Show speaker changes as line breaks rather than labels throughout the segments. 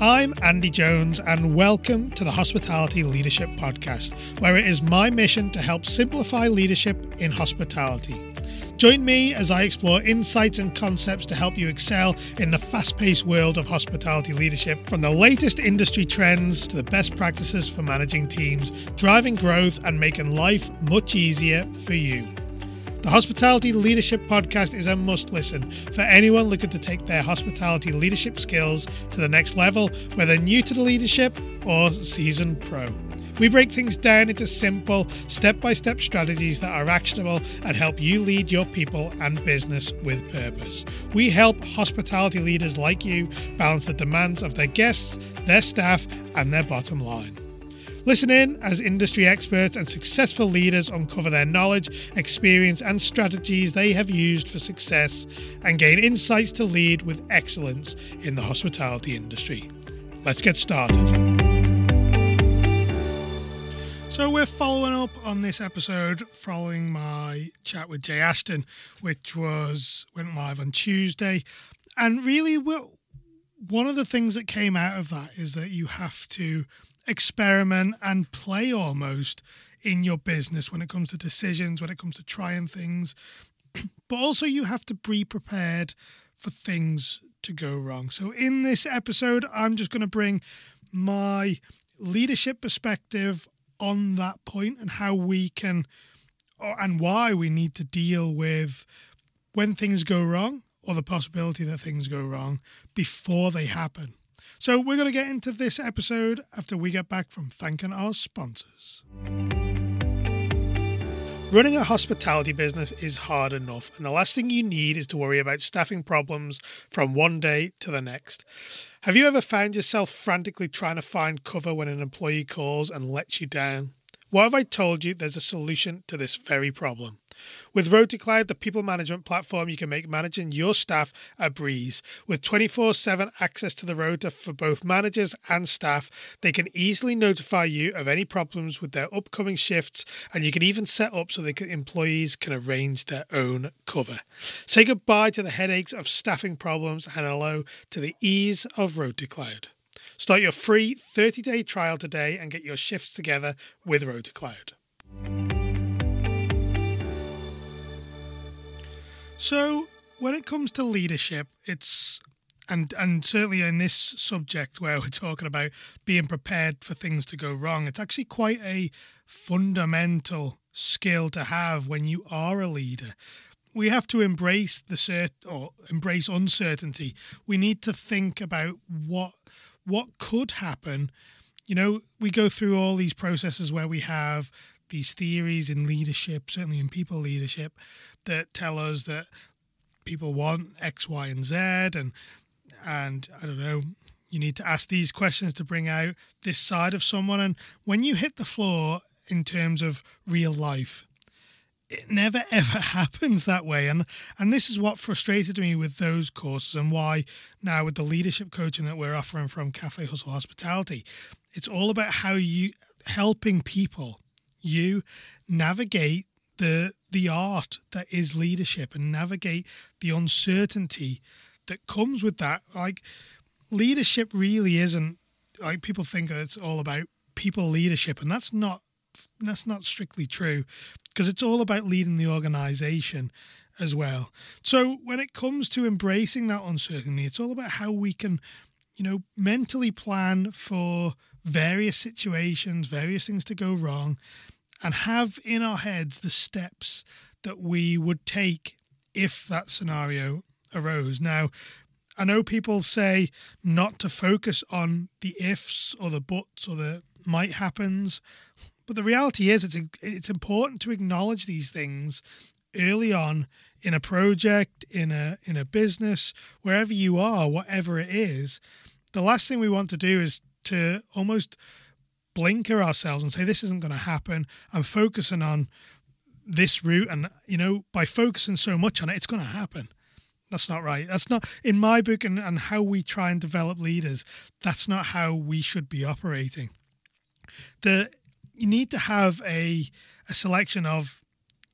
I'm Andy Jones, and welcome to the Hospitality Leadership Podcast, where it is my mission to help simplify leadership in hospitality. Join me as I explore insights and concepts to help you excel in the fast paced world of hospitality leadership, from the latest industry trends to the best practices for managing teams, driving growth, and making life much easier for you. The Hospitality Leadership Podcast is a must listen for anyone looking to take their hospitality leadership skills to the next level, whether new to the leadership or seasoned pro. We break things down into simple, step by step strategies that are actionable and help you lead your people and business with purpose. We help hospitality leaders like you balance the demands of their guests, their staff, and their bottom line. Listen in as industry experts and successful leaders uncover their knowledge, experience, and strategies they have used for success and gain insights to lead with excellence in the hospitality industry. Let's get started. So, we're following up on this episode following my chat with Jay Ashton, which was went live on Tuesday. And really, one of the things that came out of that is that you have to experiment and play almost in your business when it comes to decisions, when it comes to trying things. but also, you have to be prepared for things to go wrong. So, in this episode, I'm just going to bring my leadership perspective on that point and how we can and why we need to deal with when things go wrong or the possibility that things go wrong before they happen. So, we're going to get into this episode after we get back from thanking our sponsors. Running a hospitality business is hard enough, and the last thing you need is to worry about staffing problems from one day to the next. Have you ever found yourself frantically trying to find cover when an employee calls and lets you down? What have I told you? There's a solution to this very problem. With RotaCloud, the people management platform, you can make managing your staff a breeze. With 24 7 access to the Rota for both managers and staff, they can easily notify you of any problems with their upcoming shifts, and you can even set up so that employees can arrange their own cover. Say goodbye to the headaches of staffing problems and hello to the ease of RotaCloud. Start your free 30 day trial today and get your shifts together with RotaCloud. So, when it comes to leadership, it's and and certainly in this subject where we're talking about being prepared for things to go wrong, it's actually quite a fundamental skill to have when you are a leader. We have to embrace the cert or embrace uncertainty. We need to think about what what could happen. You know, we go through all these processes where we have these theories in leadership, certainly in people leadership, that tell us that people want X, Y, and Z, and and I don't know. You need to ask these questions to bring out this side of someone. And when you hit the floor in terms of real life, it never ever happens that way and and this is what frustrated me with those courses and why now with the leadership coaching that we're offering from cafe hustle hospitality it's all about how you helping people you navigate the the art that is leadership and navigate the uncertainty that comes with that like leadership really isn't like people think that it's all about people leadership and that's not that's not strictly true because it's all about leading the organization as well. So when it comes to embracing that uncertainty, it's all about how we can, you know, mentally plan for various situations, various things to go wrong, and have in our heads the steps that we would take if that scenario arose. Now, I know people say not to focus on the ifs or the buts or the might happens, but the reality is, it's it's important to acknowledge these things early on in a project, in a in a business, wherever you are, whatever it is. The last thing we want to do is to almost blinker ourselves and say this isn't going to happen. I'm focusing on this route, and you know, by focusing so much on it, it's going to happen. That's not right. That's not in my book and, and how we try and develop leaders. That's not how we should be operating. The you need to have a a selection of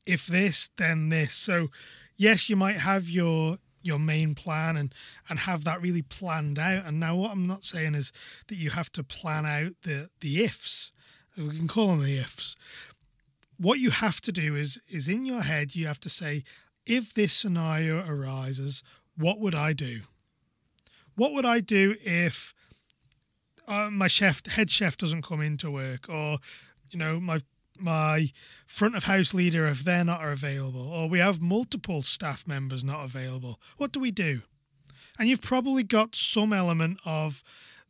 if this then this. So yes, you might have your your main plan and and have that really planned out. And now what I'm not saying is that you have to plan out the the ifs. We can call them the ifs. What you have to do is is in your head you have to say, if this scenario arises, what would I do? What would I do if uh, my chef, head chef, doesn't come into work, or you know my my front of house leader if they're not available, or we have multiple staff members not available. What do we do? And you've probably got some element of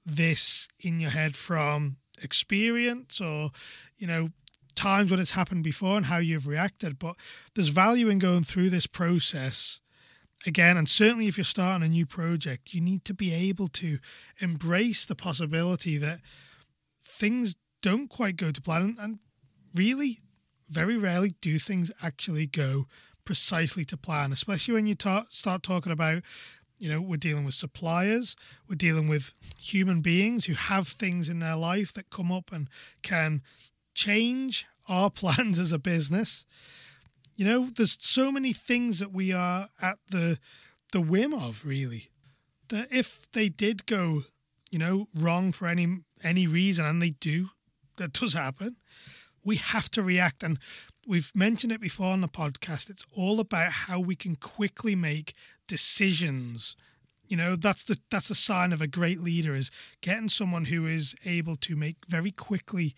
this in your head from experience or, you know, times when it's happened before and how you've reacted. But there's value in going through this process again. And certainly if you're starting a new project, you need to be able to embrace the possibility that things don't quite go to plan. And really, very rarely do things actually go precisely to plan, especially when you ta- start talking about, you know, we're dealing with suppliers, we're dealing with human beings who have things in their life that come up and can change our plans as a business. You know, there's so many things that we are at the the whim of, really. That if they did go, you know, wrong for any any reason, and they do, that does happen we have to react. And we've mentioned it before on the podcast. It's all about how we can quickly make decisions. You know, that's the that's a sign of a great leader is getting someone who is able to make very quickly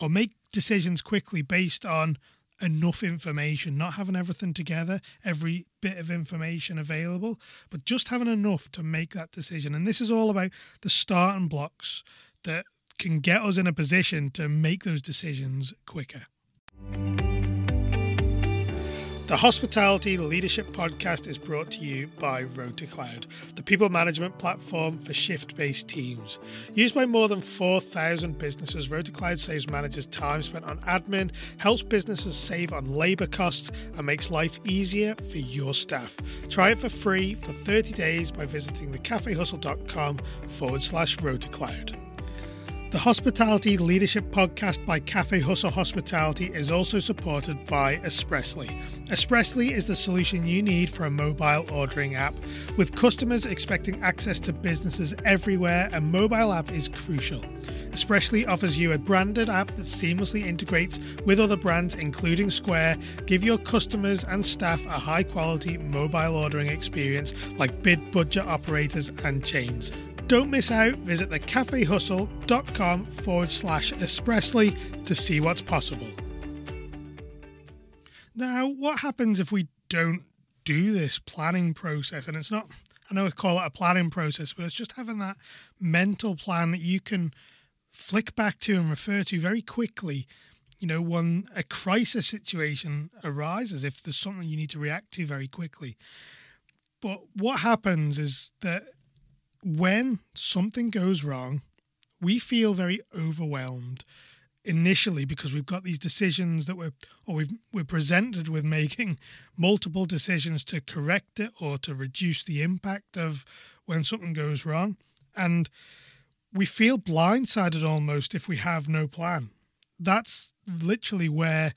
or make decisions quickly based on enough information, not having everything together, every bit of information available, but just having enough to make that decision. And this is all about the starting blocks that can get us in a position to make those decisions quicker. The Hospitality Leadership Podcast is brought to you by Road to RotaCloud, the people management platform for shift based teams. Used by more than 4,000 businesses, Road to RotaCloud saves managers time spent on admin, helps businesses save on labour costs, and makes life easier for your staff. Try it for free for 30 days by visiting thecafehustle.com forward slash RotaCloud. The Hospitality Leadership Podcast by Cafe Hustle Hospitality is also supported by Espressly. Espressly is the solution you need for a mobile ordering app. With customers expecting access to businesses everywhere, a mobile app is crucial. Espressly offers you a branded app that seamlessly integrates with other brands, including Square. Give your customers and staff a high quality mobile ordering experience like bid budget operators and chains. Don't miss out. Visit thecafehustle.com forward slash espressly to see what's possible. Now, what happens if we don't do this planning process? And it's not, I know I call it a planning process, but it's just having that mental plan that you can flick back to and refer to very quickly. You know, when a crisis situation arises, if there's something you need to react to very quickly. But what happens is that when something goes wrong, we feel very overwhelmed initially because we've got these decisions that we're or we've we're presented with making multiple decisions to correct it or to reduce the impact of when something goes wrong. And we feel blindsided almost if we have no plan. That's literally where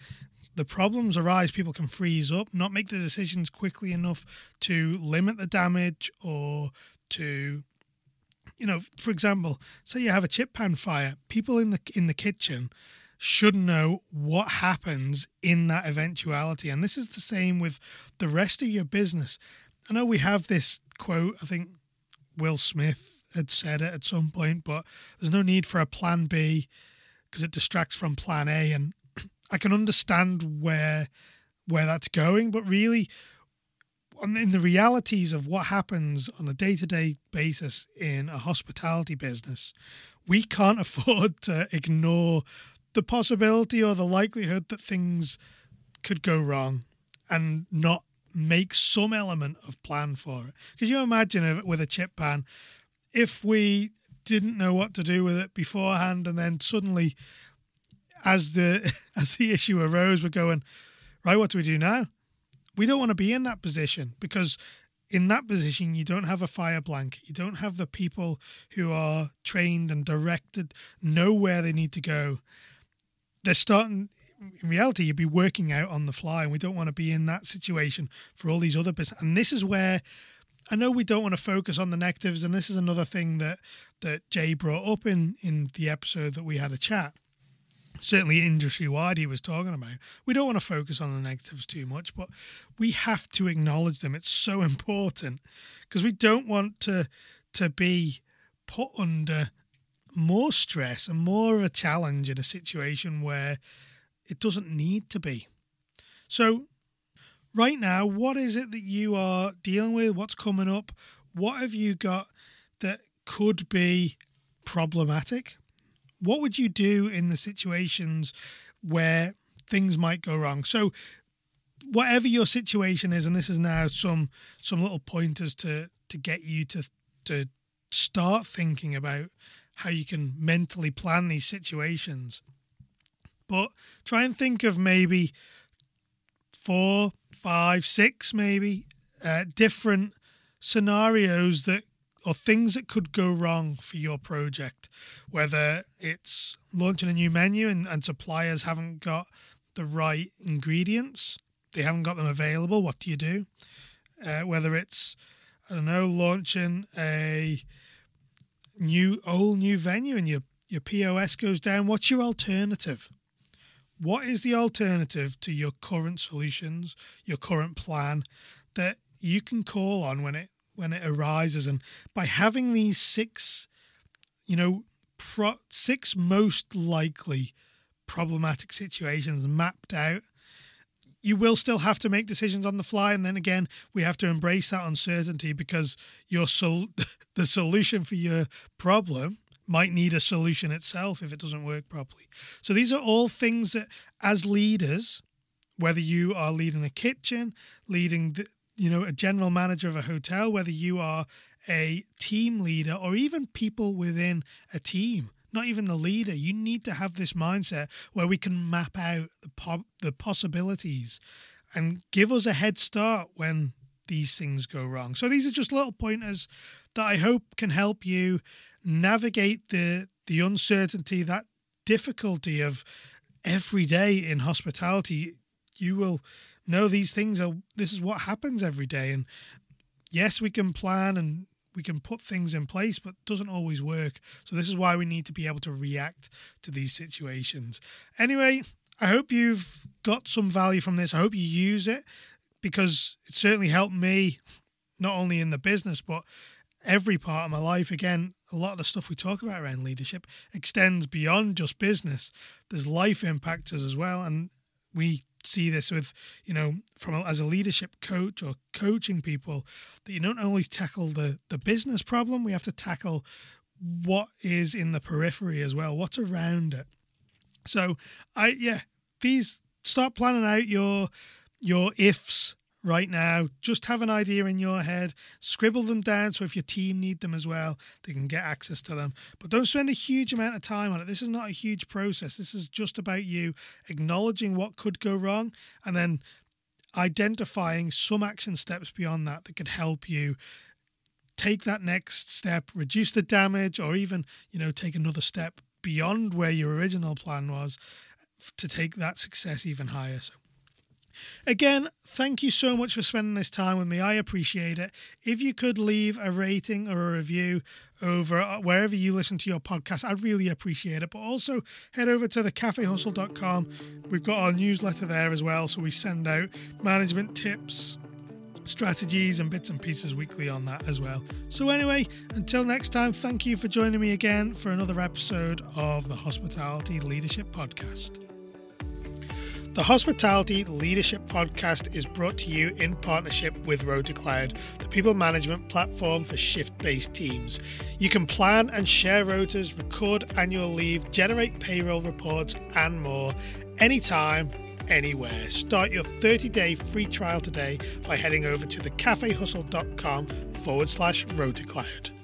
the problems arise. People can freeze up not make the decisions quickly enough to limit the damage or to you know, for example, say you have a chip pan fire, people in the in the kitchen should know what happens in that eventuality. And this is the same with the rest of your business. I know we have this quote, I think Will Smith had said it at some point, but there's no need for a plan B because it distracts from plan A. And I can understand where where that's going, but really in the realities of what happens on a day to day basis in a hospitality business, we can't afford to ignore the possibility or the likelihood that things could go wrong and not make some element of plan for it. Could you imagine with a chip pan, if we didn't know what to do with it beforehand and then suddenly as the as the issue arose we're going right what do we do now we don't want to be in that position because in that position you don't have a fire blanket you don't have the people who are trained and directed know where they need to go. They're starting in reality you'd be working out on the fly and we don't want to be in that situation for all these other business and this is where I know we don't want to focus on the negatives and this is another thing that that Jay brought up in in the episode that we had a chat certainly industry wide he was talking about we don't want to focus on the negatives too much but we have to acknowledge them it's so important because we don't want to to be put under more stress and more of a challenge in a situation where it doesn't need to be. So, right now, what is it that you are dealing with? What's coming up? What have you got that could be problematic? What would you do in the situations where things might go wrong? So, whatever your situation is, and this is now some some little pointers to to get you to to start thinking about how you can mentally plan these situations. But try and think of maybe four, five, six, maybe uh, different scenarios that or things that could go wrong for your project. Whether it's launching a new menu and, and suppliers haven't got the right ingredients, they haven't got them available. What do you do? Uh, whether it's I don't know, launching a new old new venue and your your POS goes down, what's your alternative? What is the alternative to your current solutions, your current plan that you can call on when it when it arises? And by having these six, you know, pro- six most likely problematic situations mapped out, you will still have to make decisions on the fly. And then again, we have to embrace that uncertainty because your sol- the solution for your problem might need a solution itself if it doesn't work properly. So these are all things that, as leaders, whether you are leading a kitchen, leading the, you know a general manager of a hotel, whether you are a team leader or even people within a team, not even the leader, you need to have this mindset where we can map out the po- the possibilities and give us a head start when these things go wrong. So these are just little pointers that I hope can help you navigate the the uncertainty, that difficulty of every day in hospitality. You will know these things are this is what happens every day. And yes, we can plan and we can put things in place, but doesn't always work. So this is why we need to be able to react to these situations. Anyway, I hope you've got some value from this. I hope you use it because it certainly helped me not only in the business but every part of my life. Again, a lot of the stuff we talk about around leadership extends beyond just business. There's life impactors as well, and we see this with you know from a, as a leadership coach or coaching people that you don't only tackle the the business problem. We have to tackle what is in the periphery as well what's around it. So i yeah these start planning out your your ifs right now. Just have an idea in your head, scribble them down so if your team need them as well, they can get access to them. But don't spend a huge amount of time on it. This is not a huge process. This is just about you acknowledging what could go wrong and then identifying some action steps beyond that that could help you take that next step, reduce the damage or even, you know, take another step beyond where your original plan was to take that success even higher. So Again, thank you so much for spending this time with me. I appreciate it. If you could leave a rating or a review over uh, wherever you listen to your podcast, I'd really appreciate it. But also head over to thecafehustle.com. We've got our newsletter there as well. So we send out management tips, strategies, and bits and pieces weekly on that as well. So, anyway, until next time, thank you for joining me again for another episode of the Hospitality Leadership Podcast. The Hospitality Leadership Podcast is brought to you in partnership with Road to RotaCloud, the people management platform for shift based teams. You can plan and share rotas, record annual leave, generate payroll reports, and more anytime, anywhere. Start your 30 day free trial today by heading over to thecafehustle.com forward slash RotaCloud.